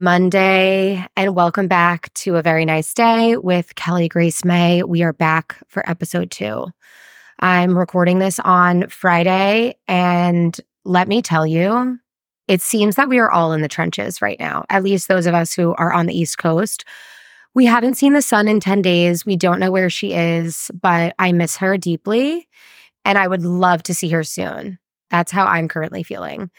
Monday, and welcome back to a very nice day with Kelly Grace Mae. We are back for episode two. I'm recording this on Friday, and let me tell you, it seems that we are all in the trenches right now, at least those of us who are on the East Coast. We haven't seen the sun in 10 days. We don't know where she is, but I miss her deeply, and I would love to see her soon. That's how I'm currently feeling.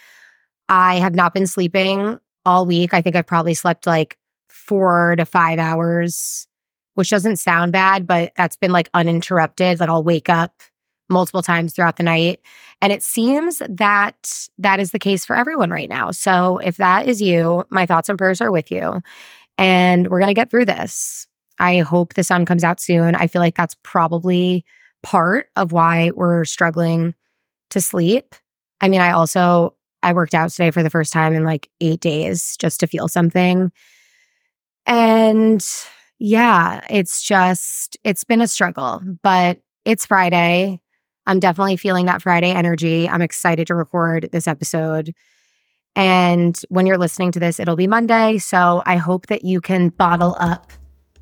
I have not been sleeping all week. I think I've probably slept like four to five hours, which doesn't sound bad, but that's been like uninterrupted. Like I'll wake up multiple times throughout the night. And it seems that that is the case for everyone right now. So if that is you, my thoughts and prayers are with you. And we're going to get through this. I hope the sun comes out soon. I feel like that's probably part of why we're struggling to sleep. I mean, I also I worked out today for the first time in like eight days just to feel something. And yeah, it's just, it's been a struggle, but it's Friday. I'm definitely feeling that Friday energy. I'm excited to record this episode. And when you're listening to this, it'll be Monday. So I hope that you can bottle up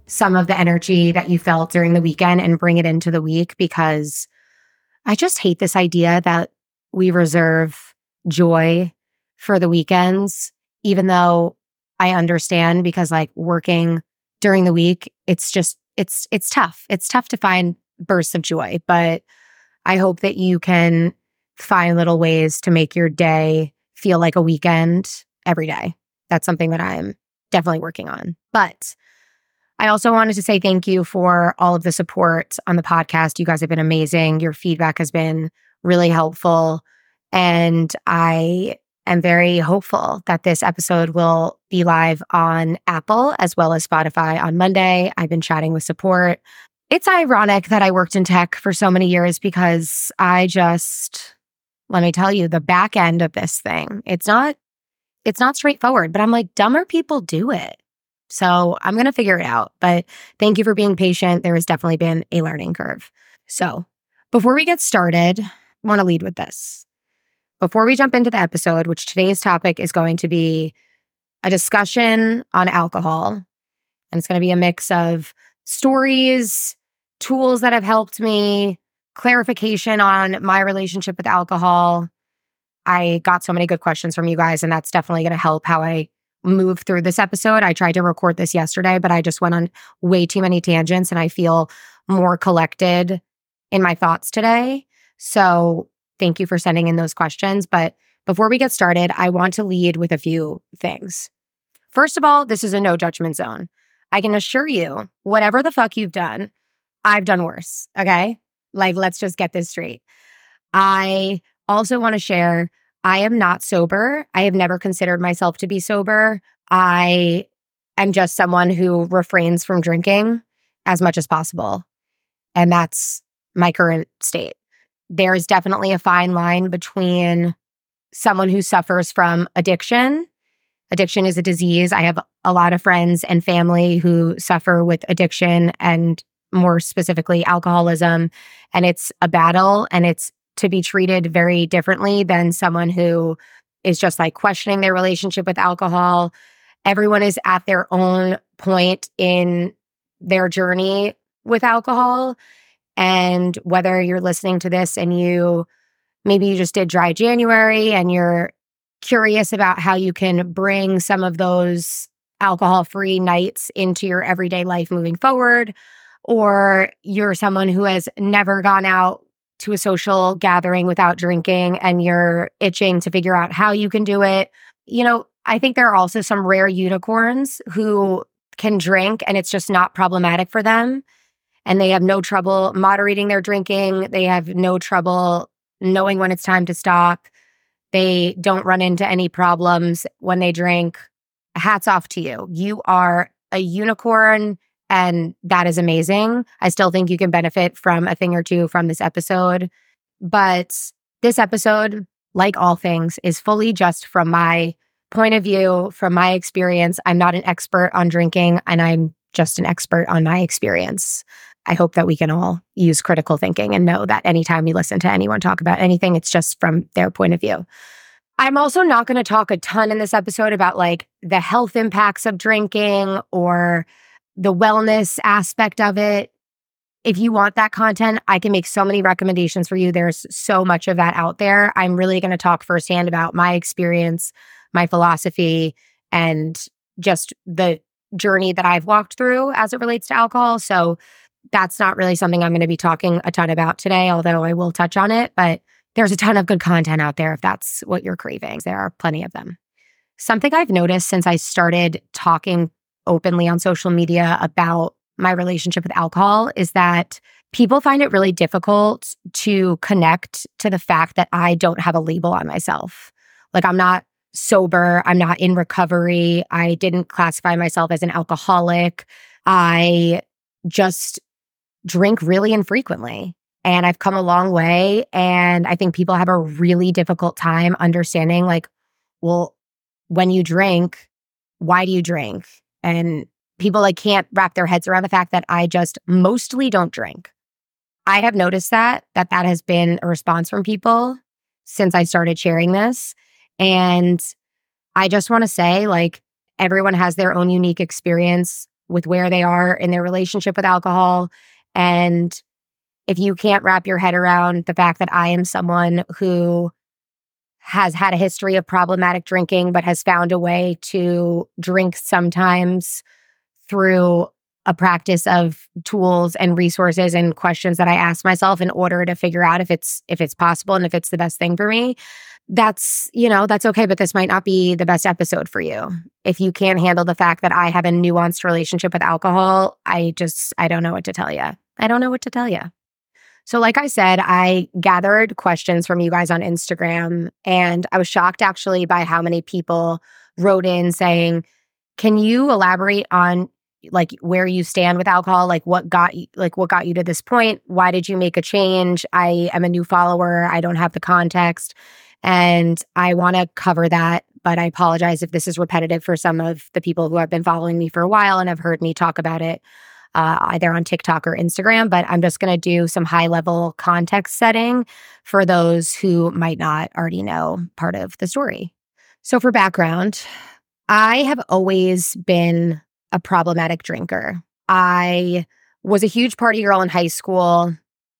some of the energy that you felt during the weekend and bring it into the week because I just hate this idea that we reserve joy for the weekends, even though I understand because like working during the week, it's just, it's, it's tough. It's tough to find bursts of joy, but I hope that you can find little ways to make your day feel like a weekend every day. That's something that I'm definitely working on. But I also wanted to say thank you for all of the support on the podcast. You guys have been amazing. Your feedback has been really helpful. And I am very hopeful that this episode will be live on Apple as well as Spotify on Monday. I've been chatting with support. It's ironic that I worked in tech for so many years because I just, let me tell you, the back end of this thing, it's not, it's not straightforward, but I'm like, dumber people do it. So I'm going to figure it out. But thank you for being patient. There has definitely been a learning curve. So before we get started, I want to lead with this. Before we jump into the episode, which today's topic is going to be a discussion on alcohol, and it's going to be a mix of stories, tools that have helped me, clarification on my relationship with alcohol. I got so many good questions from you guys, and that's definitely going to help how I move through this episode. I tried to record this yesterday, but I just went on way too many tangents and I feel more collected in my thoughts today. So Thank you for sending in those questions. But before we get started, I want to lead with a few things. First of all, this is a no judgment zone. I can assure you, whatever the fuck you've done, I've done worse. Okay. Like, let's just get this straight. I also want to share I am not sober. I have never considered myself to be sober. I am just someone who refrains from drinking as much as possible. And that's my current state there is definitely a fine line between someone who suffers from addiction. Addiction is a disease. I have a lot of friends and family who suffer with addiction and more specifically alcoholism. And it's a battle and it's to be treated very differently than someone who is just like questioning their relationship with alcohol. Everyone is at their own point in their journey with alcohol. And whether you're listening to this and you maybe you just did dry January and you're curious about how you can bring some of those alcohol free nights into your everyday life moving forward, or you're someone who has never gone out to a social gathering without drinking and you're itching to figure out how you can do it. You know, I think there are also some rare unicorns who can drink and it's just not problematic for them and they have no trouble moderating their drinking. They have no trouble knowing when it's time to stop. They don't run into any problems when they drink. Hats off to you. You are a unicorn, and that is amazing. I still think you can benefit from a thing or two from this episode. But this episode, like all things, is fully just from my point of view, from my experience. I'm not an expert on drinking, and I'm just an expert on my experience. I hope that we can all use critical thinking and know that anytime we listen to anyone talk about anything, it's just from their point of view. I'm also not going to talk a ton in this episode about like the health impacts of drinking or the wellness aspect of it. If you want that content, I can make so many recommendations for you. There's so much of that out there. I'm really going to talk firsthand about my experience, my philosophy, and just the journey that I've walked through as it relates to alcohol. So that's not really something I'm going to be talking a ton about today, although I will touch on it. But there's a ton of good content out there if that's what you're craving. There are plenty of them. Something I've noticed since I started talking openly on social media about my relationship with alcohol is that people find it really difficult to connect to the fact that I don't have a label on myself. Like I'm not sober, I'm not in recovery, I didn't classify myself as an alcoholic. I just drink really infrequently. And I've come a long way. And I think people have a really difficult time understanding, like, well, when you drink, why do you drink? And people like can't wrap their heads around the fact that I just mostly don't drink. I have noticed that that that has been a response from people since I started sharing this. And I just want to say like everyone has their own unique experience with where they are in their relationship with alcohol and if you can't wrap your head around the fact that I am someone who has had a history of problematic drinking, but has found a way to drink sometimes through a practice of tools and resources and questions that I ask myself in order to figure out if it's if it's possible and if it's the best thing for me. That's, you know, that's okay, but this might not be the best episode for you. If you can't handle the fact that I have a nuanced relationship with alcohol, I just I don't know what to tell you. I don't know what to tell you. So, like I said, I gathered questions from you guys on Instagram, and I was shocked actually by how many people wrote in saying, Can you elaborate on like where you stand with alcohol? Like what got you like what got you to this point? Why did you make a change? I am a new follower. I don't have the context. And i want to cover that but i apologize if this is repetitive for some of the people who have been following me for a while and have heard me talk about it uh, either on TikTok or Instagram, but I'm just going to do some high level context setting for those who might not already know part of the story. So, for background, I have always been a problematic drinker. I was a huge party girl in high school.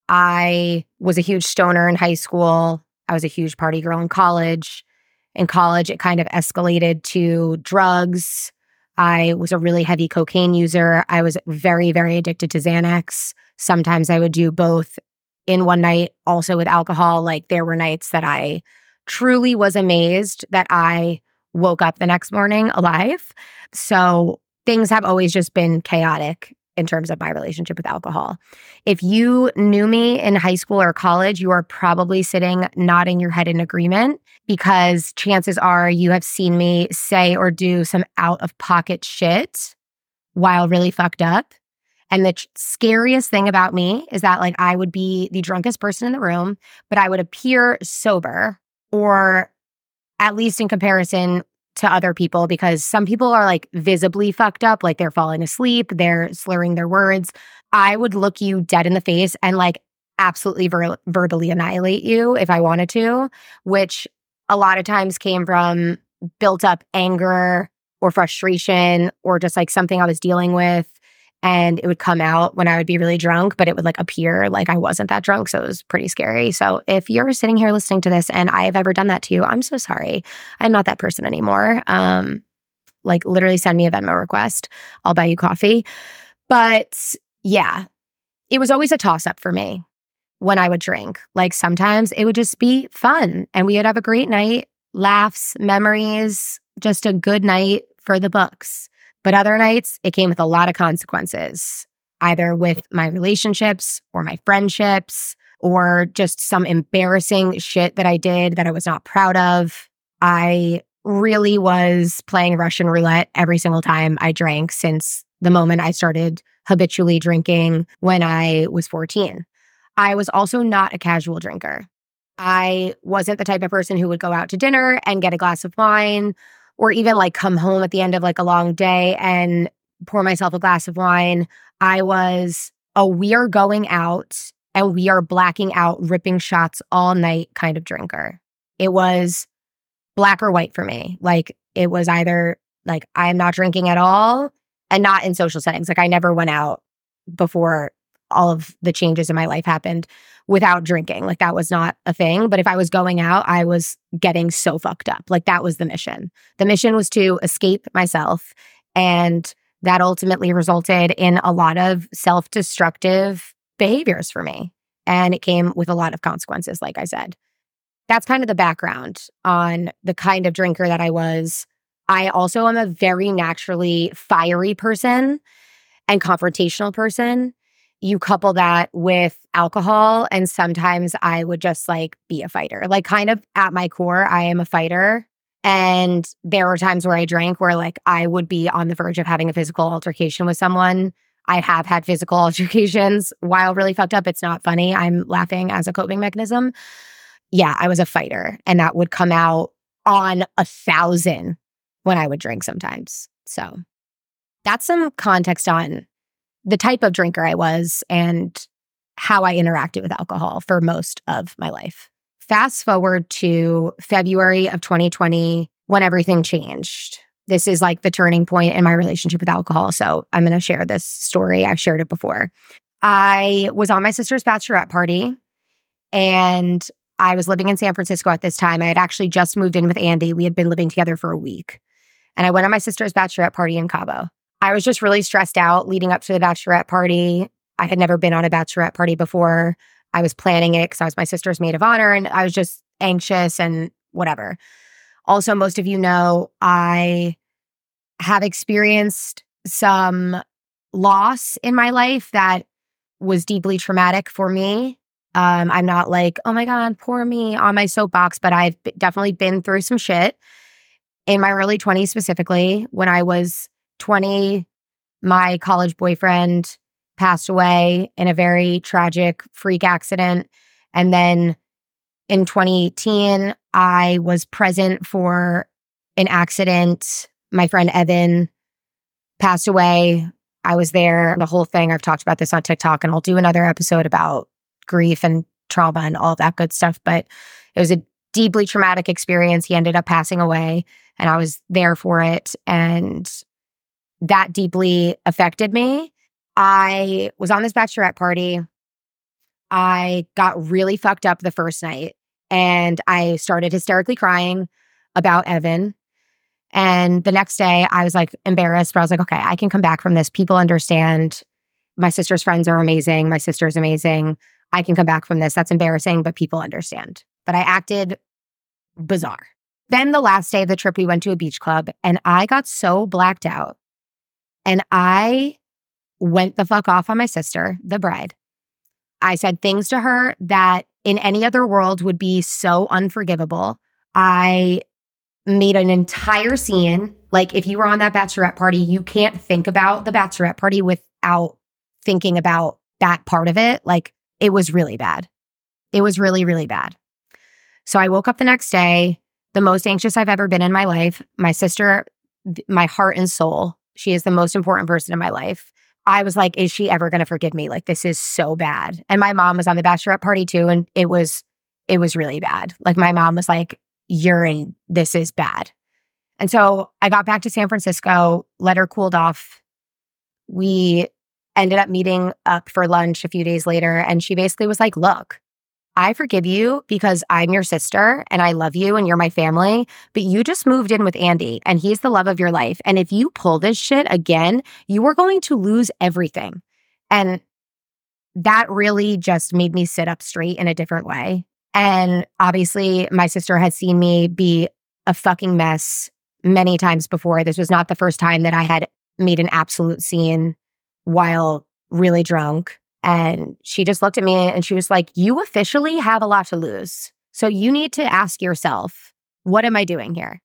I was a huge stoner in high school. I was a huge party girl in college. In college, it kind of escalated to drugs, I was a really heavy cocaine user. I was very, very addicted to Xanax. Sometimes I would do both in one night, also with alcohol. Like there were nights that I truly was amazed that I woke up the next morning alive. So things have always just been chaotic in terms of my relationship with alcohol. If you knew me in high school or college, you are probably sitting nodding your head in agreement because chances are you have seen me say or do some out of pocket shit while really fucked up. And the scariest thing about me is that, like, I would be the drunkest person in the room, but I would appear sober or at least in comparison to other people because some people are like visibly fucked up, like they're falling asleep, they're slurring their words. I would look you dead in the face and like absolutely ver- verbally annihilate you if I wanted to, which a lot of times came from built up anger or frustration or just like something I was dealing with and it would come out when I would be really drunk, but it would like appear like I wasn't that drunk. So it was pretty scary. So if you're sitting here listening to this and I have ever done that to you, I'm so sorry. I'm not that person anymore. Um, like literally send me a Venmo request. I'll buy you coffee. But yeah, it was always a toss up for me when I would drink. Like sometimes it would just be fun and we would have a great night, laughs, memories, just a good night for the books. But other nights, it came with a lot of consequences, either with my relationships or my friendships or just some embarrassing shit that I did that I was not proud of. I really was playing Russian roulette every single time I drank since the moment I started habitually drinking when I was 14. I was also not a casual drinker. I wasn't the type of person who would go out to dinner and get a glass of wine or even like come home at the end of like a long day and pour myself a glass of wine. I was a we are going out and we are blacking out, ripping shots all night kind of drinker. It was black or white for me. Like it was either like I am not drinking at all and not in social settings. Like I never went out before all of the changes in my life happened without drinking. Like that was not a thing. But if I was going out, I was getting so fucked up. Like that was the mission. The mission was to escape myself. And that ultimately resulted in a lot of self destructive behaviors for me. And it came with a lot of consequences, like I said. That's kind of the background on the kind of drinker that I was. I also am a very naturally fiery person and confrontational person you couple that with alcohol and sometimes I would just like be a fighter. Like kind of at my core, I am a fighter. And there were times where I drank where like I would be on the verge of having a physical altercation with someone. I have had physical altercations while really fucked up. It's not funny. I'm laughing as a coping mechanism. Yeah, I was a fighter and that would come out on a thousand when I would drink sometimes. So that's some context on the type of drinker I was and how I interacted with alcohol for most of my life. Fast forward to February of 2020 when everything changed. This is like the turning point in my relationship with alcohol. So I'm going to share this story. I've shared it before. I was on my sister's bachelorette party and I was living in San Francisco at this time. I had actually just moved in with Andy. We had been living together for a week. And I went on my sister's bachelorette party in Cabo. I was just really stressed out leading up to the bachelorette party. I had never been on a bachelorette party before. I was planning it because I was my sister's maid of honor and I was just anxious and whatever. Also, most of you know I have experienced some loss in my life that was deeply traumatic for me. Um, I'm not like, oh my God, poor me on my soapbox, but I've definitely been through some shit in my early 20s, specifically when I was 20, my college boyfriend passed away in a very tragic freak accident. And then in 2018, I was present for an accident. My friend Evan passed away. I was there, the whole thing. I've talked about this on TikTok, and I'll do another episode about grief and trauma and all that good stuff. But it was a deeply traumatic experience. He ended up passing away, and I was there for it. And that deeply affected me. I was on this bachelorette party. I got really fucked up the first night and I started hysterically crying about Evan. And the next day I was like embarrassed, but I was like, okay, I can come back from this. People understand. My sister's friends are amazing. My sister's amazing. I can come back from this. That's embarrassing, but people understand. But I acted bizarre. Then the last day of the trip, we went to a beach club and I got so blacked out and I went the fuck off on my sister, the bride. I said things to her that in any other world would be so unforgivable. I made an entire scene. Like if you were on that bachelorette party, you can't think about the bachelorette party without thinking about that part of it. Like it was really bad. It was really, really bad. So I woke up the next day, the most anxious I've ever been in my life. My sister, my heart and soul she is the most important person in my life. I was like, is she ever going to forgive me? Like, this is so bad. And my mom was on the bachelorette party too. And it was, it was really bad. Like, my mom was like, you're in, this is bad. And so I got back to San Francisco, let her cooled off. We ended up meeting up for lunch a few days later. And she basically was like, look, I forgive you because I'm your sister and I love you and you're my family, but you just moved in with Andy and he's the love of your life. And if you pull this shit again, you are going to lose everything. And that really just made me sit up straight in a different way. And obviously, my sister had seen me be a fucking mess many times before. This was not the first time that I had made an absolute scene while really drunk. And she just looked at me and she was like, You officially have a lot to lose. So you need to ask yourself, What am I doing here?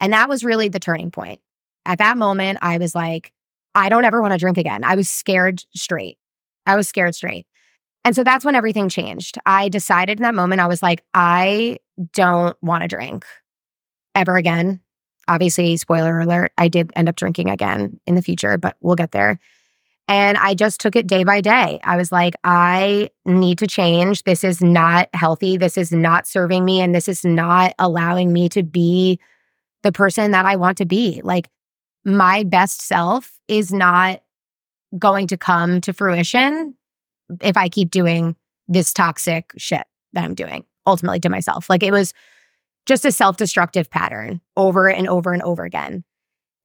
And that was really the turning point. At that moment, I was like, I don't ever want to drink again. I was scared straight. I was scared straight. And so that's when everything changed. I decided in that moment, I was like, I don't want to drink ever again. Obviously, spoiler alert, I did end up drinking again in the future, but we'll get there. And I just took it day by day. I was like, I need to change. This is not healthy. This is not serving me. And this is not allowing me to be the person that I want to be. Like, my best self is not going to come to fruition if I keep doing this toxic shit that I'm doing ultimately to myself. Like, it was just a self destructive pattern over and over and over again.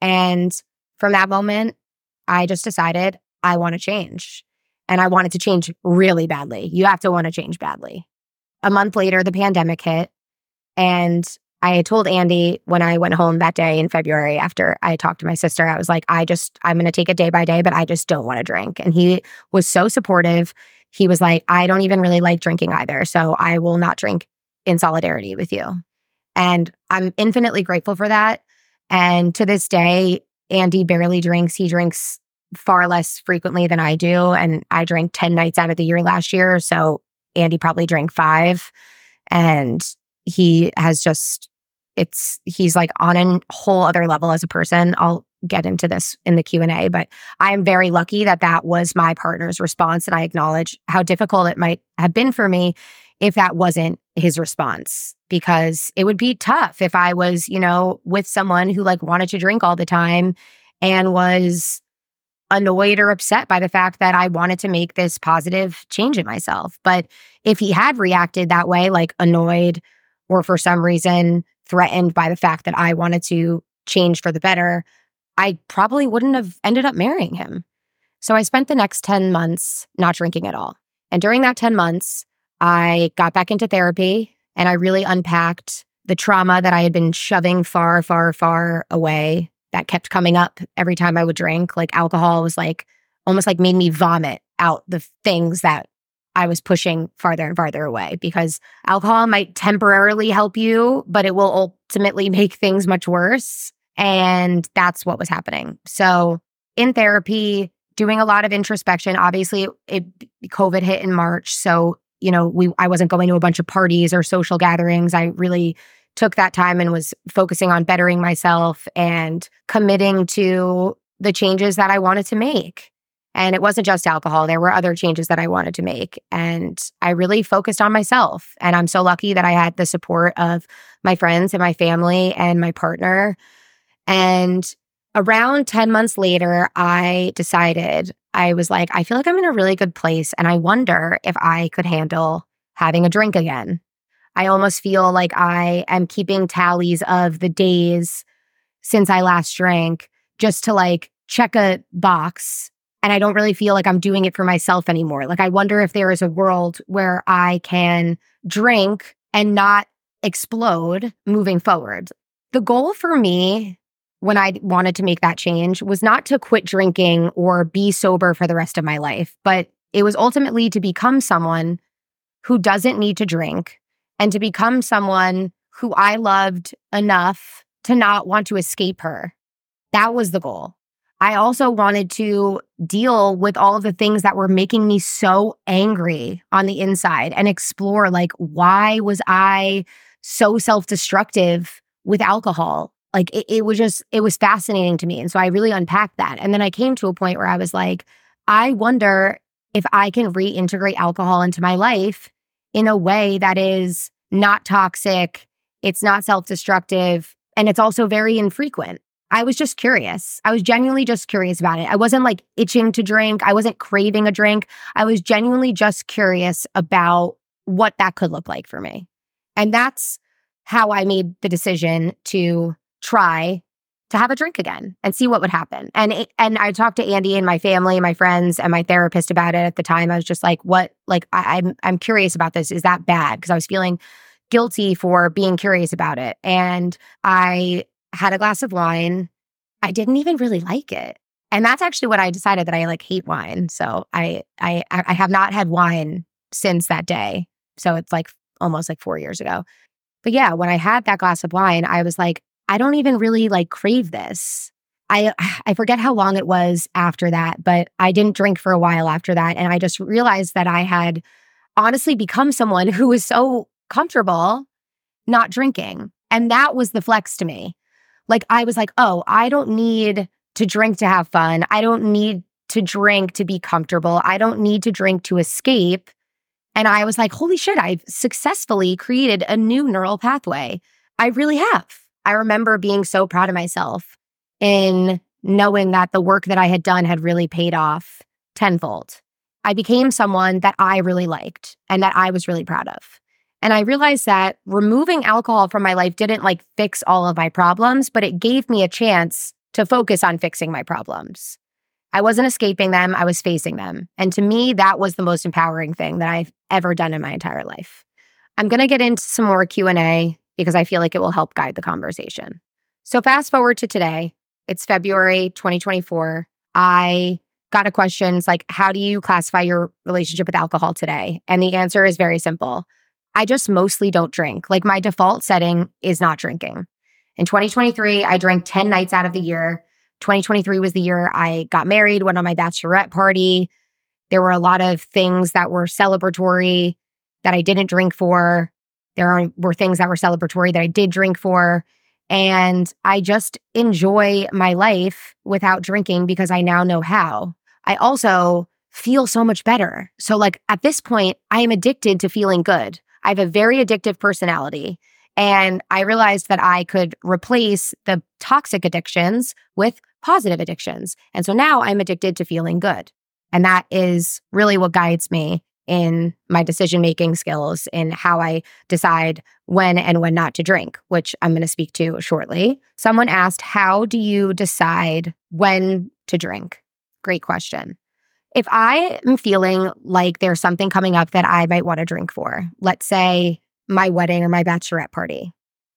And from that moment, I just decided I want to change. And I wanted to change really badly. You have to want to change badly. A month later, the pandemic hit. And I told Andy when I went home that day in February after I talked to my sister, I was like, I just, I'm going to take it day by day, but I just don't want to drink. And he was so supportive. He was like, I don't even really like drinking either. So I will not drink in solidarity with you. And I'm infinitely grateful for that. And to this day, Andy barely drinks. He drinks far less frequently than I do. And I drank 10 nights out of the year last year. So Andy probably drank five. And he has just, it's, he's like on a whole other level as a person. I'll get into this in the Q&A, but I am very lucky that that was my partner's response. And I acknowledge how difficult it might have been for me if that wasn't his response because it would be tough if I was, you know, with someone who like wanted to drink all the time and was annoyed or upset by the fact that I wanted to make this positive change in myself. But if he had reacted that way, like annoyed or for some reason threatened by the fact that I wanted to change for the better, I probably wouldn't have ended up marrying him. So I spent the next 10 months not drinking at all. And during that 10 months, I got back into therapy and I really unpacked the trauma that I had been shoving far, far, far away that kept coming up every time I would drink. Like alcohol was like almost like made me vomit out the things that I was pushing farther and farther away because alcohol might temporarily help you, but it will ultimately make things much worse. And that's what was happening. So in therapy, doing a lot of introspection. Obviously, it, COVID hit in March, so you know we I wasn't going to a bunch of parties or social gatherings. I really took that time and was focusing on bettering myself and committing to the changes that I wanted to make. And it wasn't just alcohol, there were other changes that I wanted to make. And I really focused on myself. And I'm so lucky that I had the support of my friends and my family and my partner. And around 10 months later, I decided, I was like, I feel like I'm in a really good place. And I wonder if I could handle having a drink again. I almost feel like I am keeping tallies of the days since I last drank just to like check a box. And I don't really feel like I'm doing it for myself anymore. Like, I wonder if there is a world where I can drink and not explode moving forward. The goal for me when I wanted to make that change was not to quit drinking or be sober for the rest of my life, but it was ultimately to become someone who doesn't need to drink, and to become someone who I loved enough to not want to escape her. That was the goal. I also wanted to deal with all of the things that were making me so angry on the inside and explore like why was I so self-destructive with alcohol? Like it, it was just it was fascinating to me. And so I really unpacked that. And then I came to a point where I was like, I wonder if I can reintegrate alcohol into my life in a way that is not toxic, it's not self destructive, and it's also very infrequent. I was just curious. I was genuinely just curious about it. I wasn't like itching to drink, I wasn't craving a drink. I was genuinely just curious about what that could look like for me. And that's how I made the decision to try to have a drink again and see what would happen. And and I talked to Andy and my family, my friends, and my therapist about it at the time. I was just like, "What? Like, I, I'm I'm curious about this. Is that bad?" Because I was feeling guilty for being curious about it. And I had a glass of wine. I didn't even really like it, and that's actually what I decided that I like hate wine. So I I I have not had wine since that day. So it's like almost like four years ago. But yeah, when I had that glass of wine, I was like, I don't even really like crave this. I I forget how long it was after that, but I didn't drink for a while after that and I just realized that I had honestly become someone who was so comfortable not drinking. And that was the flex to me. Like I was like, "Oh, I don't need to drink to have fun. I don't need to drink to be comfortable. I don't need to drink to escape. And I was like, holy shit, I've successfully created a new neural pathway. I really have. I remember being so proud of myself in knowing that the work that I had done had really paid off tenfold. I became someone that I really liked and that I was really proud of. And I realized that removing alcohol from my life didn't like fix all of my problems, but it gave me a chance to focus on fixing my problems. I wasn't escaping them, I was facing them. And to me, that was the most empowering thing that I've ever done in my entire life. I'm going to get into some more Q&A because I feel like it will help guide the conversation. So fast forward to today. It's February 2024. I got a question It's like how do you classify your relationship with alcohol today? And the answer is very simple. I just mostly don't drink. Like my default setting is not drinking. In 2023, I drank 10 nights out of the year. 2023 was the year I got married, went on my bachelorette party. There were a lot of things that were celebratory that I didn't drink for. There were things that were celebratory that I did drink for. And I just enjoy my life without drinking because I now know how. I also feel so much better. So, like at this point, I am addicted to feeling good. I have a very addictive personality. And I realized that I could replace the toxic addictions with positive addictions. And so now I'm addicted to feeling good. And that is really what guides me in my decision making skills in how I decide when and when not to drink, which I'm going to speak to shortly. Someone asked, How do you decide when to drink? Great question. If I am feeling like there's something coming up that I might want to drink for, let's say my wedding or my bachelorette party,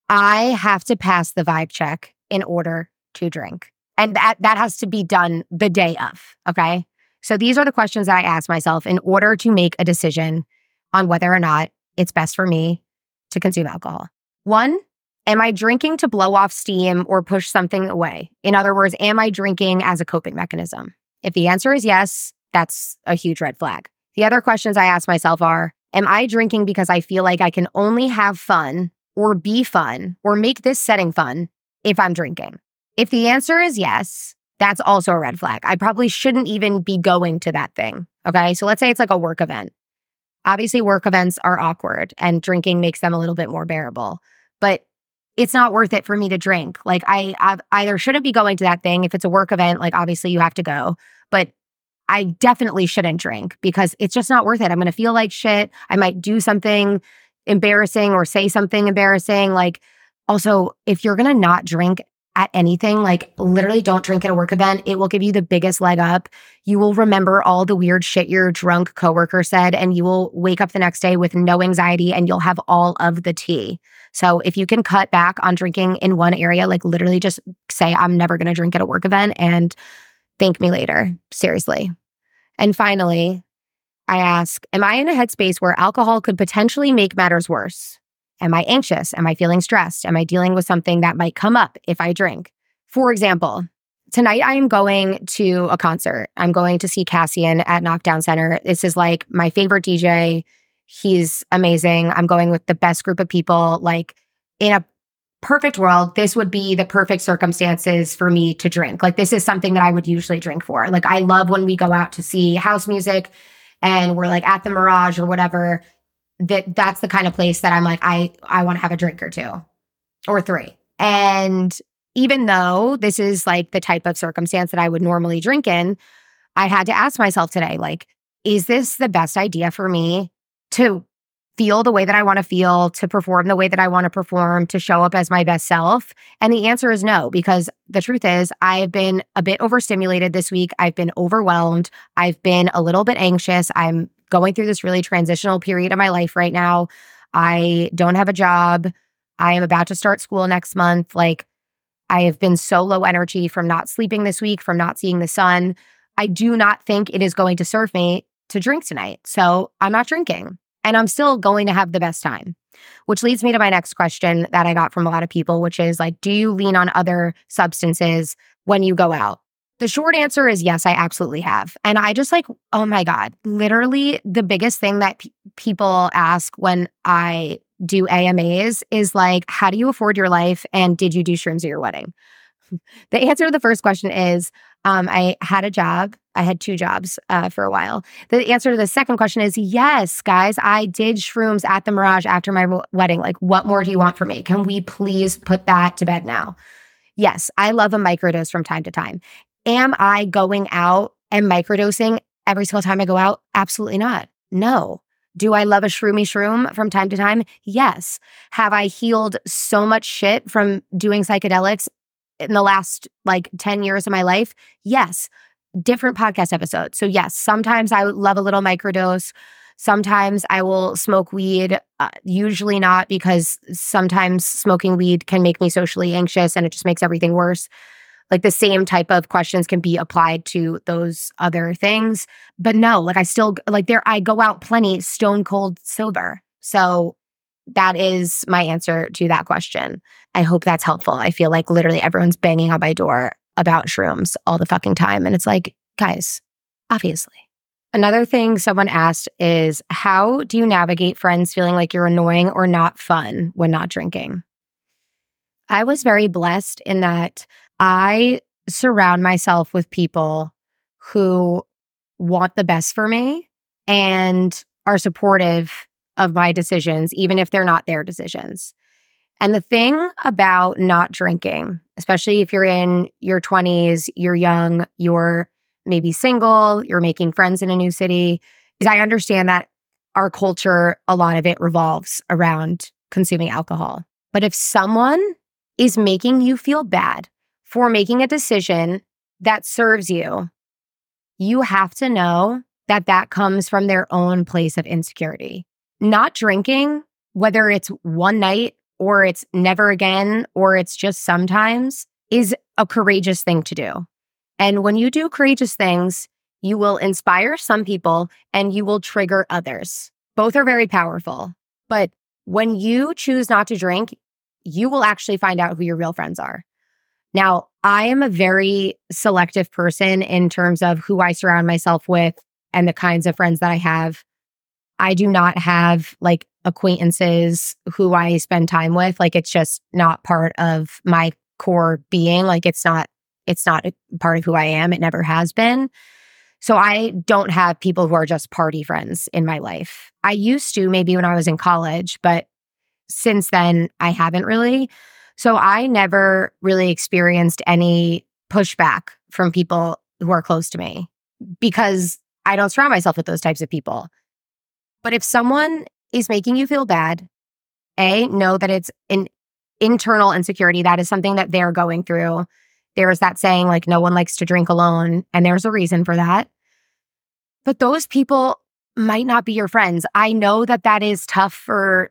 I have to pass the vibe check in order to drink. And that that has to be done the day of, okay? So these are the questions that I ask myself in order to make a decision on whether or not it's best for me to consume alcohol. One, am I drinking to blow off steam or push something away? In other words, am I drinking as a coping mechanism? If the answer is yes, that's a huge red flag. The other questions I ask myself are Am I drinking because I feel like I can only have fun or be fun or make this setting fun if I'm drinking? If the answer is yes, that's also a red flag. I probably shouldn't even be going to that thing. Okay. So let's say it's like a work event. Obviously, work events are awkward and drinking makes them a little bit more bearable, but it's not worth it for me to drink. Like, I I've either shouldn't be going to that thing. If it's a work event, like, obviously you have to go, but I definitely shouldn't drink because it's just not worth it. I'm going to feel like shit. I might do something embarrassing or say something embarrassing. Like, also, if you're going to not drink at anything, like literally don't drink at a work event. It will give you the biggest leg up. You will remember all the weird shit your drunk coworker said, and you will wake up the next day with no anxiety and you'll have all of the tea. So if you can cut back on drinking in one area, like literally just say, I'm never going to drink at a work event and thank me later. Seriously. And finally, I ask, Am I in a headspace where alcohol could potentially make matters worse? Am I anxious? Am I feeling stressed? Am I dealing with something that might come up if I drink? For example, tonight I am going to a concert. I'm going to see Cassian at Knockdown Center. This is like my favorite DJ. He's amazing. I'm going with the best group of people. Like in a perfect world, this would be the perfect circumstances for me to drink. Like this is something that I would usually drink for. Like I love when we go out to see house music and we're like at the Mirage or whatever that that's the kind of place that I'm like, I I want to have a drink or two or three. And even though this is like the type of circumstance that I would normally drink in, I had to ask myself today, like, is this the best idea for me to feel the way that I want to feel, to perform the way that I want to perform, to show up as my best self? And the answer is no, because the truth is, I've been a bit overstimulated this week. I've been overwhelmed. I've been a little bit anxious. I'm going through this really transitional period of my life right now. I don't have a job. I am about to start school next month. Like, I have been so low energy from not sleeping this week, from not seeing the sun. I do not think it is going to serve me to drink tonight. So I'm not drinking and I'm still going to have the best time. Which leads me to my next question that I got from a lot of people, which is like, do you lean on other substances when you go out? The short answer is yes, I absolutely have. And I just like, oh my God, literally the biggest thing that pe- people ask when I do AMAs is like, how do you afford your life? And did you do shrooms at your wedding? The answer to the first question is Um, I had a job. I had two jobs uh, for a while. The answer to the second question is yes, guys. I did shrooms at the Mirage after my wedding. Like, what more do you want from me? Can we please put that to bed now? Yes, I love a microdose from time to time. Am I going out and microdosing every single time I go out? Absolutely not. No. Do I love a shroomy shroom from time to time? Yes. Have I healed so much shit from doing psychedelics in the last like 10 years of my life? Yes. Different podcast episodes. So, yes, sometimes I love a little microdose. Sometimes I will smoke weed, uh, usually not because sometimes smoking weed can make me socially anxious and it just makes everything worse like the same type of questions can be applied to those other things. But no, like I still like there, I go out plenty stone cold sober. So that is my answer to that question. I hope that's helpful. I feel like literally everyone's banging on my door about shrooms all the fucking time. And it's like, guys, obviously. Another thing someone asked is how do you navigate friends feeling like you're annoying or not fun when not drinking? I was very blessed in that I surround myself with people who want the best for me and are supportive of my decisions, even if they're not their decisions. And the thing about not drinking, especially if you're in your 20s, you're young, you're maybe single, you're making friends in a new city, is I understand that our culture, a lot of it revolves around consuming alcohol. But if someone is making you feel bad for making a decision that serves you, you have to know that that comes from their own place of insecurity. Not drinking, whether it's one night or it's never again or it's just sometimes, is a courageous thing to do. And when you do courageous things, you will inspire some people and you will trigger others. Both are very powerful. But when you choose not to drink, you will actually find out who your real friends are. Now, I am a very selective person in terms of who I surround myself with and the kinds of friends that I have. I do not have like acquaintances who I spend time with. Like it's just not part of my core being. Like it's not, it's not a part of who I am. It never has been. So I don't have people who are just party friends in my life. I used to maybe when I was in college, but since then I haven't really. So I never really experienced any pushback from people who are close to me because I don't surround myself with those types of people. But if someone is making you feel bad, A, know that it's an internal insecurity. That is something that they're going through. There's that saying, like, no one likes to drink alone. And there's a reason for that. But those people might not be your friends. I know that that is tough for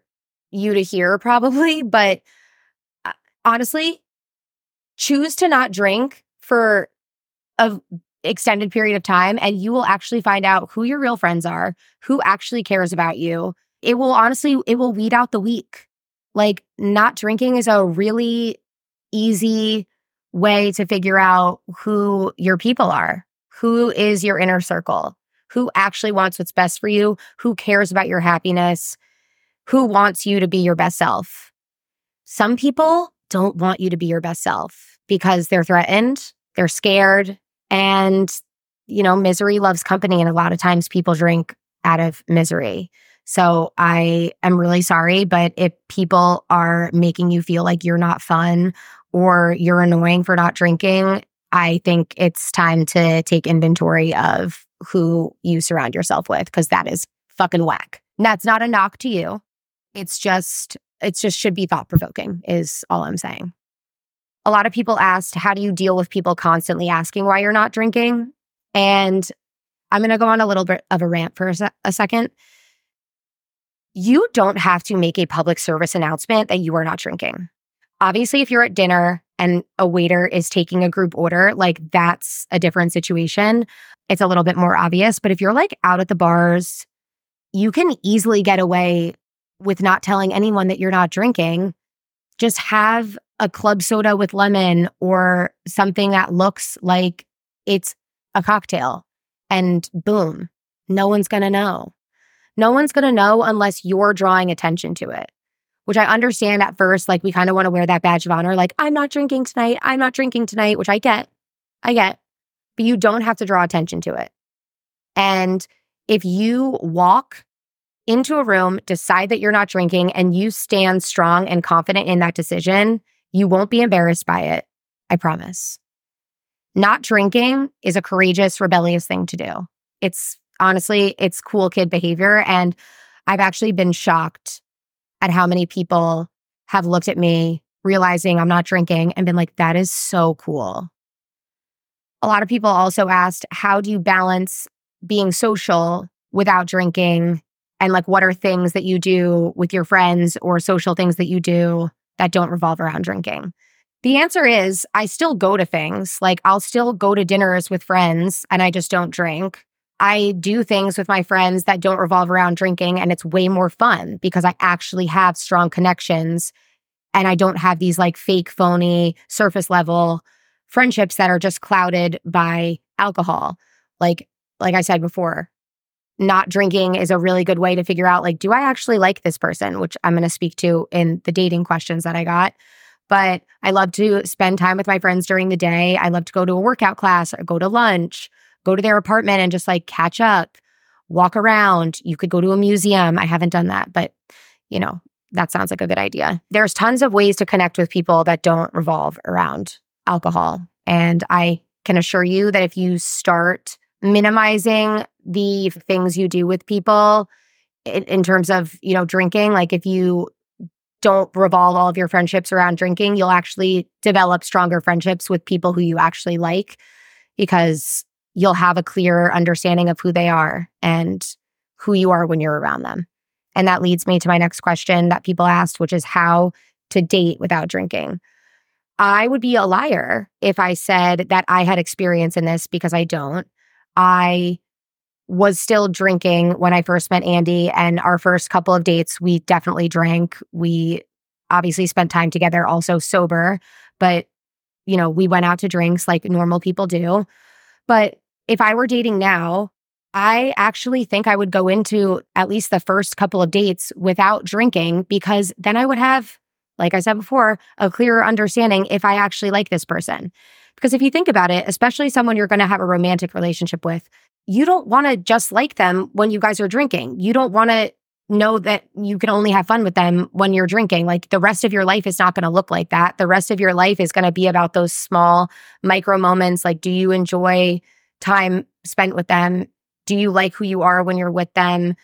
you to hear, probably, but honestly, choose to not drink for a extended period of time and you will actually find out who your real friends are, who actually cares about you. It will honestly it will weed out the weak. Like not drinking is a really easy way to figure out who your people are. Who is your inner circle? Who actually wants what's best for you? Who cares about your happiness? Who wants you to be your best self? Some people don't want you to be your best self because they're threatened, they're scared, and, you know, misery loves company. And a lot of times people drink out of misery. So I am really sorry, but if people are making you feel like you're not fun or you're annoying for not drinking, I think it's time to take inventory of who you surround yourself with because that is fucking whack. And that's not a knock to you. It's just it just should be thought provoking, is all I'm saying. A lot of people asked, How do you deal with people constantly asking why you're not drinking? And I'm going to go on a little bit of a rant for a, se- a second. You don't have to make a public service announcement that you are not drinking. Obviously, if you're at dinner and a waiter is taking a group order, like that's a different situation. It's a little bit more obvious. But if you're like out at the bars, you can easily get away with not telling anyone that you're not drinking, just have a club soda with lemon or something that looks like it's a cocktail. And boom, no one's going to know. No one's going to know unless you're drawing attention to it, which I understand at first. Like, we kind of want to wear that badge of honor, like, I'm not drinking tonight. I'm not drinking tonight, which I get. I get. but you don't have to draw attention to it. And if you walk into a room, decide that you're not drinking, and you stand strong and confident in that decision, you won't be embarrassed by it. I promise. Not drinking is a courageous, rebellious thing to do. It's honestly, it's cool kid behavior. And I've actually been shocked at how many people have looked at me realizing I'm not drinking and been like, that is so cool. A lot of people also asked, how do you balance being social without drinking? And like, what are things that you do with your friends or social things that you do that don't revolve around drinking? The answer is I still go to things. Like, I'll still go to dinners with friends and I just don't drink. I do things with my friends that don't revolve around drinking, and it's way more fun because I actually have strong connections and I don't have these like fake, phony, surface level friendships that are just clouded by alcohol. Like, like I said before, not drinking is a really good way to figure out like, do I actually like this person? Which I'm going to speak to in the dating questions that I got. But I love to spend time with my friends during the day. I love to go to a workout class or go to lunch, go to their apartment and just like catch up, walk around. You could go to a museum. I haven't done that, but you know, that sounds like a good idea. There's tons of ways to connect with people that don't revolve around alcohol. And I can assure you that if you start minimizing the things you do with people in, in, terms of, you know, drinking, like if you don't revolve all of your friendships around drinking, you'll actually develop stronger friendships with people who you actually like because you'll have a clearer understanding of who they are and who you are when you're around them. And that leads me to my next question that people asked, which is how to date without drinking. I would be a liar if I said that I had experience in this because I don't. I was still drinking when I first met Andy, and our first couple of dates, we definitely drank. We obviously spent time together, also sober, but you know, we went out to drinks like normal people do. But if I were dating now, I actually think I would go into at least the first couple of dates without drinking because then I would have, like I said before, a clearer understanding if I actually like this person. Because if you think about it, especially someone you're going to have a romantic relationship with, you don't want to just like them when you guys are drinking. You don't want to know that you can only have fun with them when you're drinking. Like the rest of your life is not going to look like that. The rest of your life is going to be about those small micro moments. Like, do you enjoy time spent with them? Do you like who you are when you're with them?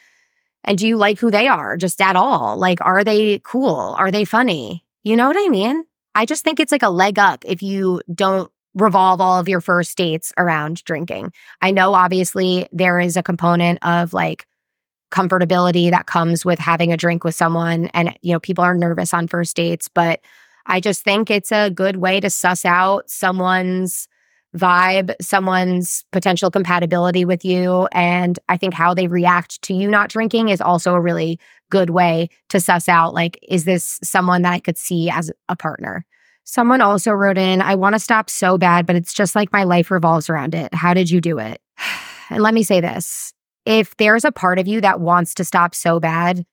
And do you like who they are just at all? Like, are they cool? Are they funny? You know what I mean? I just think it's like a leg up if you don't revolve all of your first dates around drinking. I know obviously there is a component of like comfortability that comes with having a drink with someone and you know people are nervous on first dates, but I just think it's a good way to suss out someone's vibe, someone's potential compatibility with you. And I think how they react to you not drinking is also a really good way to suss out like, is this someone that I could see as a partner? Someone also wrote in, I want to stop so bad, but it's just like my life revolves around it. How did you do it? And let me say this if there's a part of you that wants to stop so bad,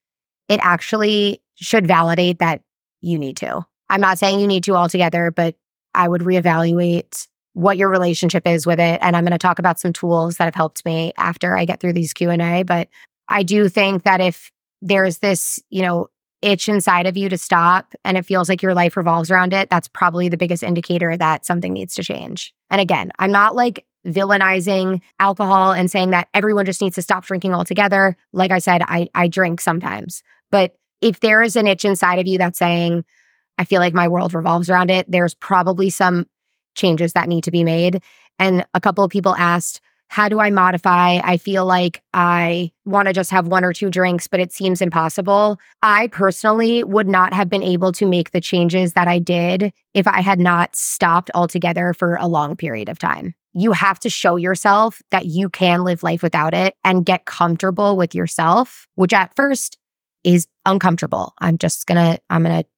it actually should validate that you need to. I'm not saying you need to altogether, but I would reevaluate what your relationship is with it and i'm going to talk about some tools that have helped me after i get through these q&a but i do think that if there's this you know itch inside of you to stop and it feels like your life revolves around it that's probably the biggest indicator that something needs to change and again i'm not like villainizing alcohol and saying that everyone just needs to stop drinking altogether like i said i i drink sometimes but if there is an itch inside of you that's saying I feel like my world revolves around it. There's probably some changes that need to be made. And a couple of people asked, how do I modify? I feel like I want to just have one or two drinks, but it seems impossible. I personally would not have been able to make the changes that I did if I had not stopped altogether for a long period of time. You have to show yourself that you can live life without it and get comfortable with yourself, which at first is uncomfortable. I'm just going to, I'm going to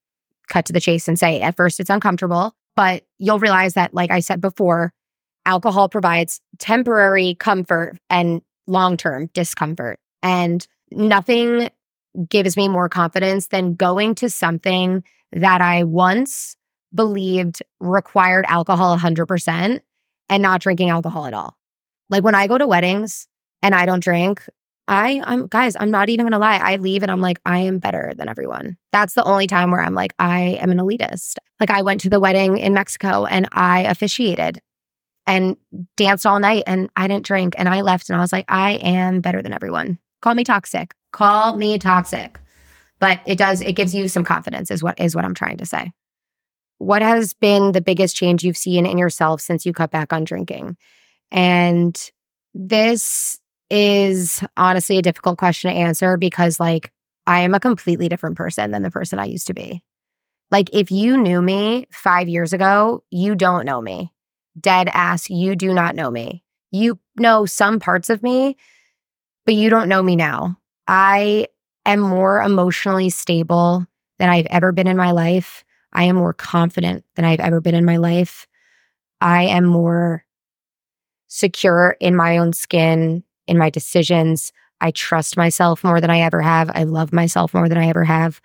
cut to the chase and say at first it's uncomfortable. But you'll realize that, like I said before, alcohol provides temporary comfort and long term discomfort. And nothing gives me more confidence than going to something that I once believed required alcohol 100% and not drinking alcohol at all. Like when I go to weddings and I don't drink, I I'm guys, I'm not even gonna lie. I leave and I'm like, I am better than everyone. That's the only time where I'm like, I am an elitist. Like I went to the wedding in Mexico and I officiated and danced all night and I didn't drink and I left and I was like, I am better than everyone. Call me toxic. Call me toxic. But it does, it gives you some confidence, is what is what I'm trying to say. What has been the biggest change you've seen in yourself since you cut back on drinking? And this is honestly a difficult question to answer because, like, I am a completely different person than the person I used to be. Like, if you knew me five years ago, you don't know me. Dead ass, you do not know me. You know some parts of me, but you don't know me now. I am more emotionally stable than I've ever been in my life. I am more confident than I've ever been in my life. I am more secure in my own skin, in my decisions. I trust myself more than I ever have. I love myself more than I ever have.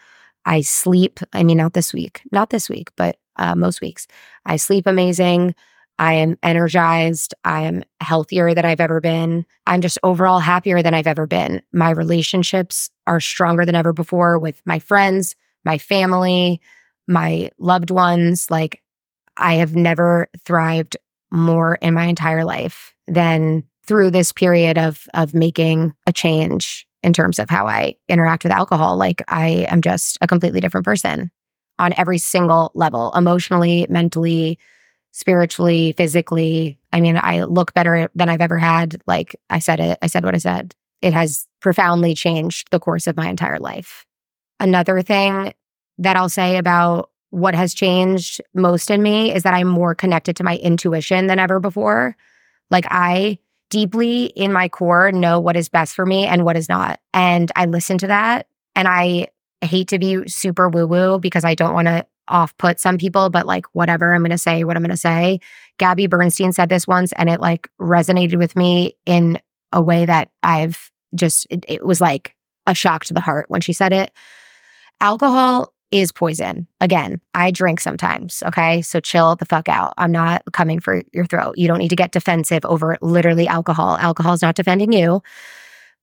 I sleep. I mean, not this week, not this week, but uh, most weeks. I sleep amazing. I am energized. I am healthier than I've ever been. I'm just overall happier than I've ever been. My relationships are stronger than ever before with my friends, my family, my loved ones. Like, I have never thrived more in my entire life than through this period of of making a change in terms of how I interact with alcohol. Like I am just a completely different person on every single level, emotionally, mentally, spiritually, physically. I mean, I look better than I've ever had. Like I said it, I said what I said. It has profoundly changed the course of my entire life. Another thing that I'll say about what has changed most in me is that I'm more connected to my intuition than ever before. Like I deeply in my core know what is best for me and what is not. And I listen to that. And I hate to be super woo woo because I don't want to off put some people, but like whatever I'm going to say, what I'm going to say. Gabby Bernstein said this once and it like resonated with me in a way that I've just, it, it was like a shock to the heart when she said it. Alcohol is poison. Again, I drink sometimes. Okay. So chill the fuck out. I'm not coming for your throat. You don't need to get defensive over literally alcohol. Alcohol is not defending you,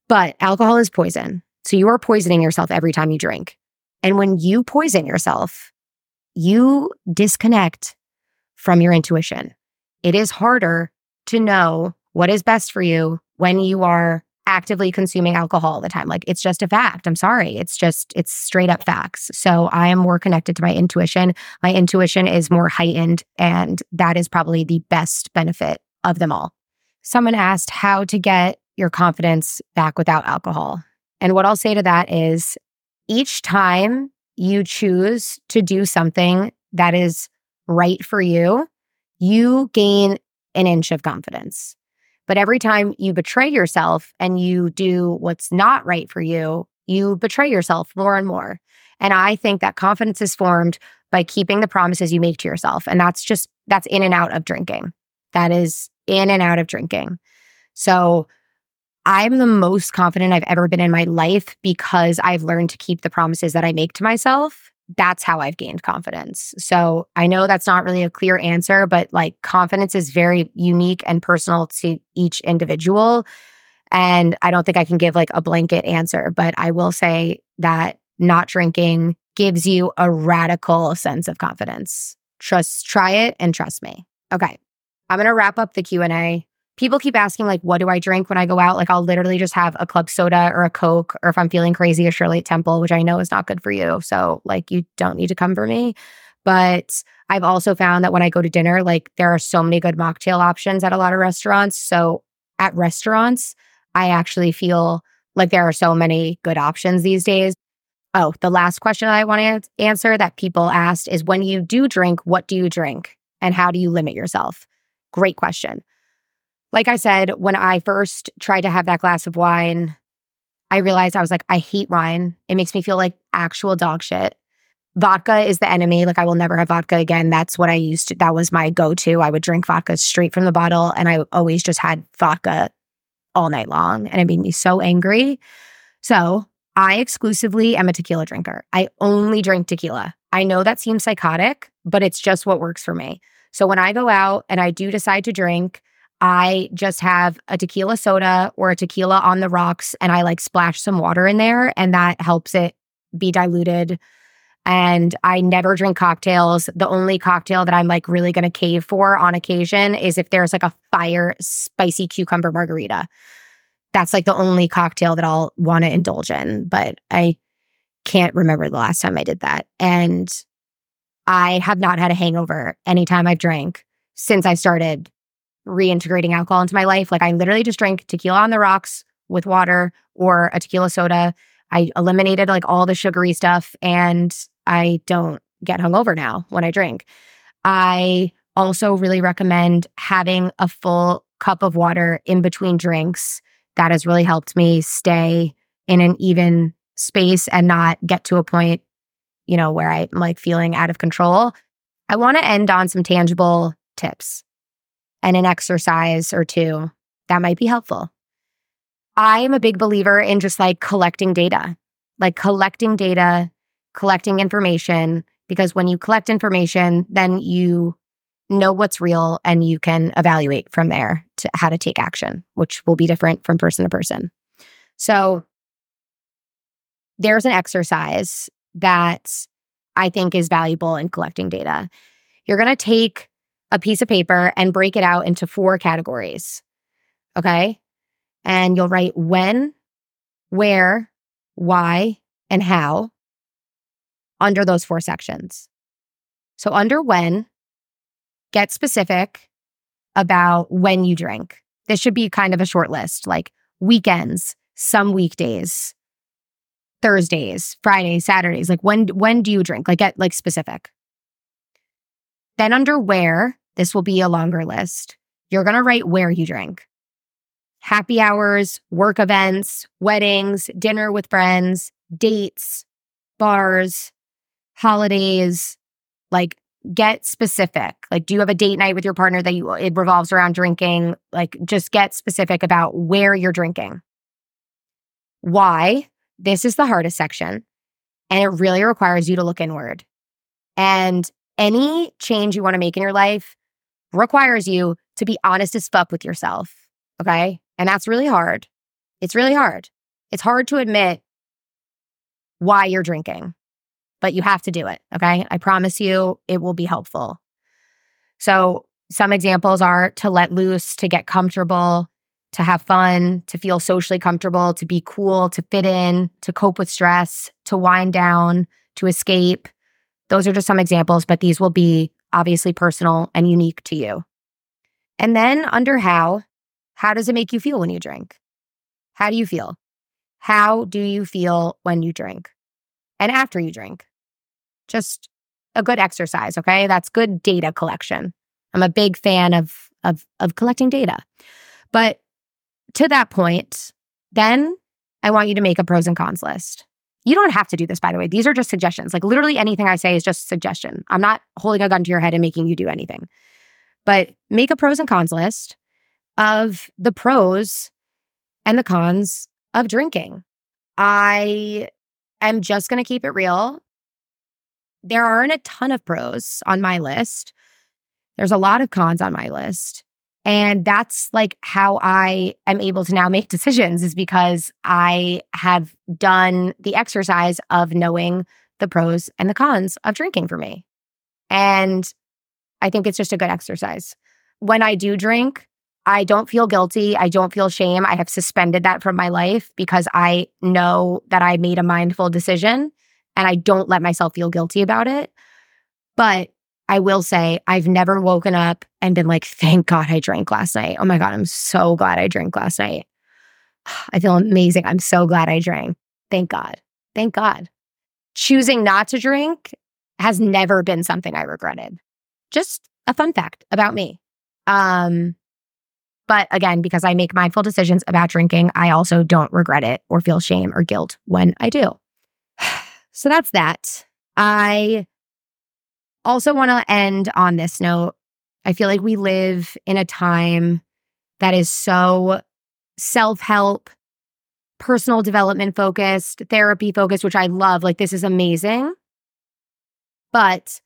but alcohol is poison. So you are poisoning yourself every time you drink. And when you poison yourself, you disconnect from your intuition. It is harder to know what is best for you when you are actively consuming alcohol all the time. Like it's just a fact. I'm sorry. It's just, it's straight up facts. So I am more connected to my intuition. My intuition is more heightened, and that is probably the best benefit of them all. Someone asked how to get your confidence back without alcohol. And what I'll say to that is each time you choose to do something that is right for you, you gain an inch of confidence. But every time you betray yourself and you do what's not right for you, you betray yourself more and more. And I think that confidence is formed by keeping the promises you make to yourself. And that's just, that's in and out of drinking. That is in and out of drinking. So I'm the most confident I've ever been in my life because I've learned to keep the promises that I make to myself that's how I've gained confidence. So I know that's not really a clear answer, but like confidence is very unique and personal to each individual. And I don't think I can give like a blanket answer, but I will say that not drinking gives you a radical sense of confidence. Trust, try it and trust me. Okay. I'm going to wrap up the Q&A people keep asking like what do i drink when i go out? Like i'll literally just have a club soda or a coke or if i'm feeling crazy a shirley temple which i know is not good for you. So like you don't need to come for me. But i've also found that when i go to dinner like there are so many good mocktail options at a lot of restaurants. So at restaurants i actually feel like there are so many good options these days. Oh the last question that i want to answer that people asked is when you do drink what do you drink? And how do you limit yourself? Great question like I said, when I first tried to have that glass of wine, I realized I was like, I hate wine. It makes me feel like actual dog shit. Vodka is the enemy. Like, I will never have vodka again. That's what I used to, that was my go to. I would drink vodka straight from the bottle, and I always just had vodka all night long. And it made me so angry. So, I exclusively am a tequila drinker. I only drink tequila. I know that seems psychotic, but it's just what works for me. So when I go out and I do decide to drink, I just have a tequila soda or a tequila on the rocks and I like splash some water in there and that helps it be diluted. And I never drink cocktails. The only cocktail that I'm like really going to cave for on occasion is if there's like a fire spicy cucumber margarita. That's like the only cocktail that I'll want to indulge in. But I can't remember the last time I did that. And I have not had a hangover anytime I've drank since I started reintegrating alcohol into my life. Like I literally just drank tequila on the rocks with water or a tequila soda. I eliminated like all the sugary stuff and I don't get hungover now when I drink. I also really recommend having a full cup of water in between drinks. That has really helped me stay in an even space and not get to a point, you know, where I'm like feeling out of control. I want to end on some tangible tips and an exercise or two that might be helpful. I am a big believer in just like collecting data, like collecting data, collecting information, because when you collect information, then you know what's real and you can evaluate from there to how to take action, which will be different from person to person. So there's an exercise that I think is valuable in collecting data. You're going to take a piece of paper and break it out into four categories. Okay. And you'll write when, where, why, and how under those four sections. So, under when, get specific about when you drink. This should be kind of a short list like weekends, some weekdays, Thursdays, Fridays, Saturdays. Like when when do you drink? Like get like specific. Then under where, this will be a longer list. You're going to write where you drink. Happy hours, work events, weddings, dinner with friends, dates, bars, holidays, like get specific. Like, do you have a date night with your partner that you, it revolves around drinking? Like, just get specific about where you're drinking. Why? This is the hardest section. And it really requires you to look inward. And any change you want to make in your life requires you to be honest as fuck with yourself. Okay. And that's really hard. It's really hard. It's hard to admit why you're drinking, but you have to do it. Okay. I promise you it will be helpful. So, some examples are to let loose, to get comfortable, to have fun, to feel socially comfortable, to be cool, to fit in, to cope with stress, to wind down, to escape, those are just some examples, but these will be obviously personal and unique to you. And then under how, how does it make you feel when you drink? How do you feel? How do you feel when you drink and after you drink? Just a good exercise, okay? That's good data collection. I'm a big fan of of of collecting data. But to that point, then I want you to make a pros and cons list. You don't have to do this, by the way. These are just suggestions. Like literally anything I say is just suggestion. I'm not holding a gun to your head and making you do anything. But make a pros and cons list of the pros and the cons of drinking. I am just going to keep it real. There aren't a ton of pros on my list. There's a lot of cons on my list. And that's like how I am able to now make decisions is because I have done the exercise of knowing the pros and the cons of drinking for me. And I think it's just a good exercise. When I do drink, I don't feel guilty. I don't feel shame. I have suspended that from my life because I know that I made a mindful decision and I don't let myself feel guilty about it. But I will say I've never woken up and been like, thank God I drank last night. Oh my God, I'm so glad I drank last night. I feel amazing. I'm so glad I drank. Thank God. Thank God. Choosing not to drink has never been something I regretted. Just a fun fact about me. Um, but again, because I make mindful decisions about drinking, I also don't regret it or feel shame or guilt when I do. So that's that. I also want to end on this note. I feel like we live in a time that is so self help, personal development focused, therapy focused, which I love. Like, this is amazing. But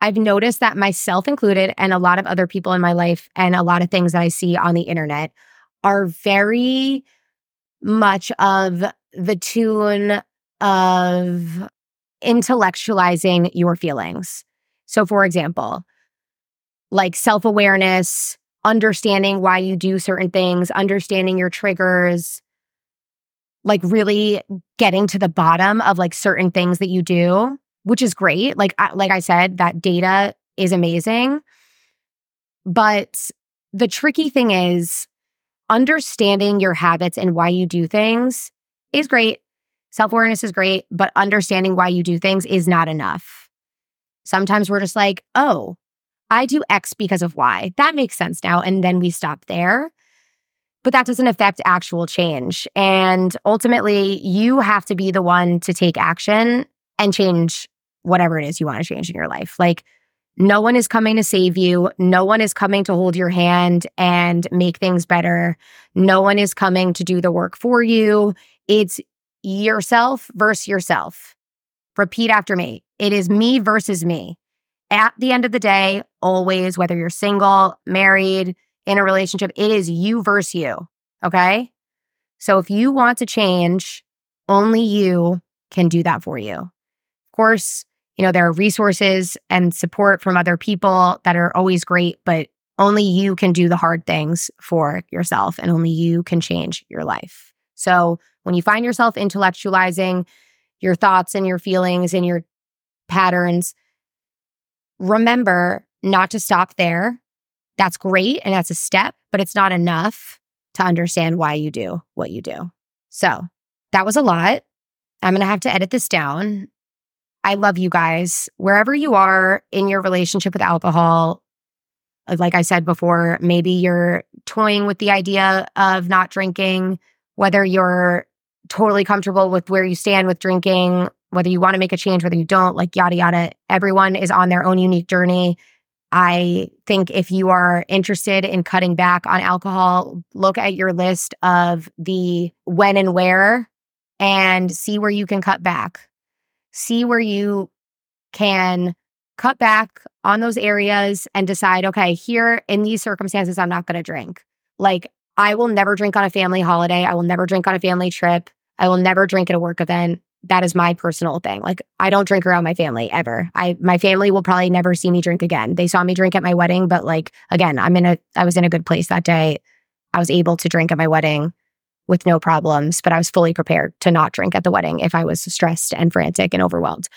I've noticed that myself included, and a lot of other people in my life, and a lot of things that I see on the internet are very much of the tune of intellectualizing your feelings. So, for example, like self awareness, understanding why you do certain things, understanding your triggers, like really getting to the bottom of like certain things that you do, which is great. Like I, like I said, that data is amazing. But the tricky thing is understanding your habits and why you do things is great. Self awareness is great, but understanding why you do things is not enough. Sometimes we're just like, oh, I do X because of Y. That makes sense now. And then we stop there. But that doesn't affect actual change. And ultimately, you have to be the one to take action and change whatever it is you want to change in your life. Like, no one is coming to save you. No one is coming to hold your hand and make things better. No one is coming to do the work for you. It's yourself versus yourself. Repeat after me. It is me versus me. At the end of the day, always, whether you're single, married, in a relationship, it is you versus you. Okay. So if you want to change, only you can do that for you. Of course, you know, there are resources and support from other people that are always great, but only you can do the hard things for yourself and only you can change your life. So when you find yourself intellectualizing your thoughts and your feelings and your patterns, remember not to stop there. That's great and that's a step, but it's not enough to understand why you do what you do. So that was a lot. I'm going to have to edit this down. I love you guys. Wherever you are in your relationship with alcohol, uh, like I said before, maybe you're toying with the idea of not drinking, whether you're totally comfortable with where you stand with drinking, whether you want to make a change, whether you don't, like yada, yada. Everyone is on their own unique journey. I think if you are interested in cutting back on alcohol, look at your list of the when and where and see where you can cut back. See where you can cut back on those areas and decide, okay, here in these circumstances, I'm not going to drink. Like, I will never drink on a family holiday. I will never drink on a family trip. I will never drink at a work event that is my personal thing. Like I don't drink around my family ever. I my family will probably never see me drink again. They saw me drink at my wedding, but like again, I'm in a I was in a good place that day. I was able to drink at my wedding with no problems, but I was fully prepared to not drink at the wedding if I was stressed and frantic and overwhelmed.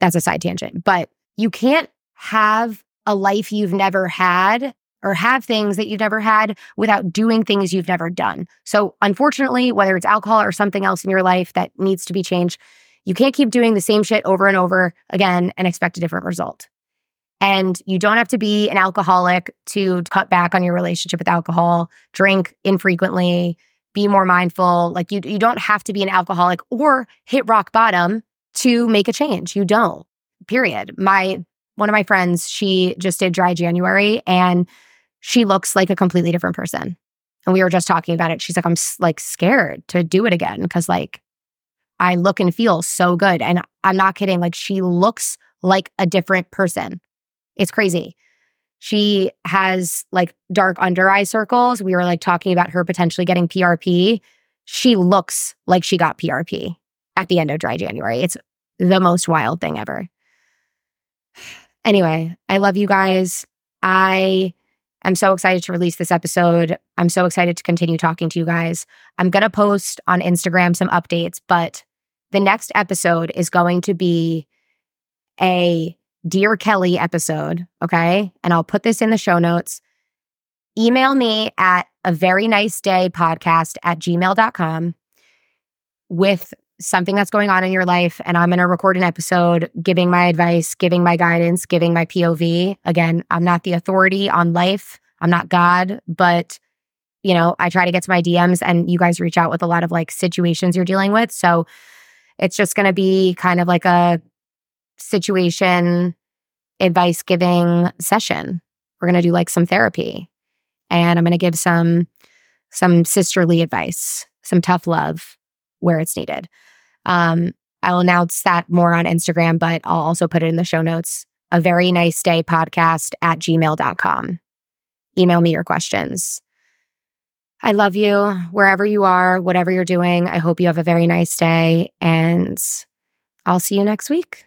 That's a side tangent. But you can't have a life you've never had or have things that you've never had without doing things you've never done. So, unfortunately, whether it's alcohol or something else in your life that needs to be changed, you can't keep doing the same shit over and over again and expect a different result. And you don't have to be an alcoholic to cut back on your relationship with alcohol, drink infrequently, be more mindful. Like you, you don't have to be an alcoholic or hit rock bottom to make a change. You don't, period. My, one of my friends, she just did dry January and she looks like a completely different person. And we were just talking about it. She's like, I'm like scared to do it again because like I look and feel so good. And I'm not kidding. Like she looks like a different person. It's crazy. She has like dark under eye circles. We were like talking about her potentially getting PRP. She looks like she got PRP at the end of dry January. It's the most wild thing ever. Anyway, I love you guys. I I'm so excited to release this episode. I'm so excited to continue talking to you guys. I'm going to post on Instagram some updates, but the next episode is going to be a Dear Kelly episode. Okay. And I'll put this in the show notes. Email me at a very nice day podcast at gmail.com with something that's going on in your life. And I'm going to record an episode giving my advice, giving my guidance, giving my POV. Again, I'm not the authority on life. I'm not God, but you know, I try to get to my DMs and you guys reach out with a lot of like situations you're dealing with. So it's just going to be kind of like a situation advice giving session. We're going to do like some therapy and I'm going to give some some sisterly advice, some tough love where it's needed. Um, I'll announce that more on Instagram, but I'll also put it in the show notes a very nice day podcast at gmail.com. Email me your questions. I love you wherever you are, whatever you're doing. I hope you have a very nice day, and I'll see you next week.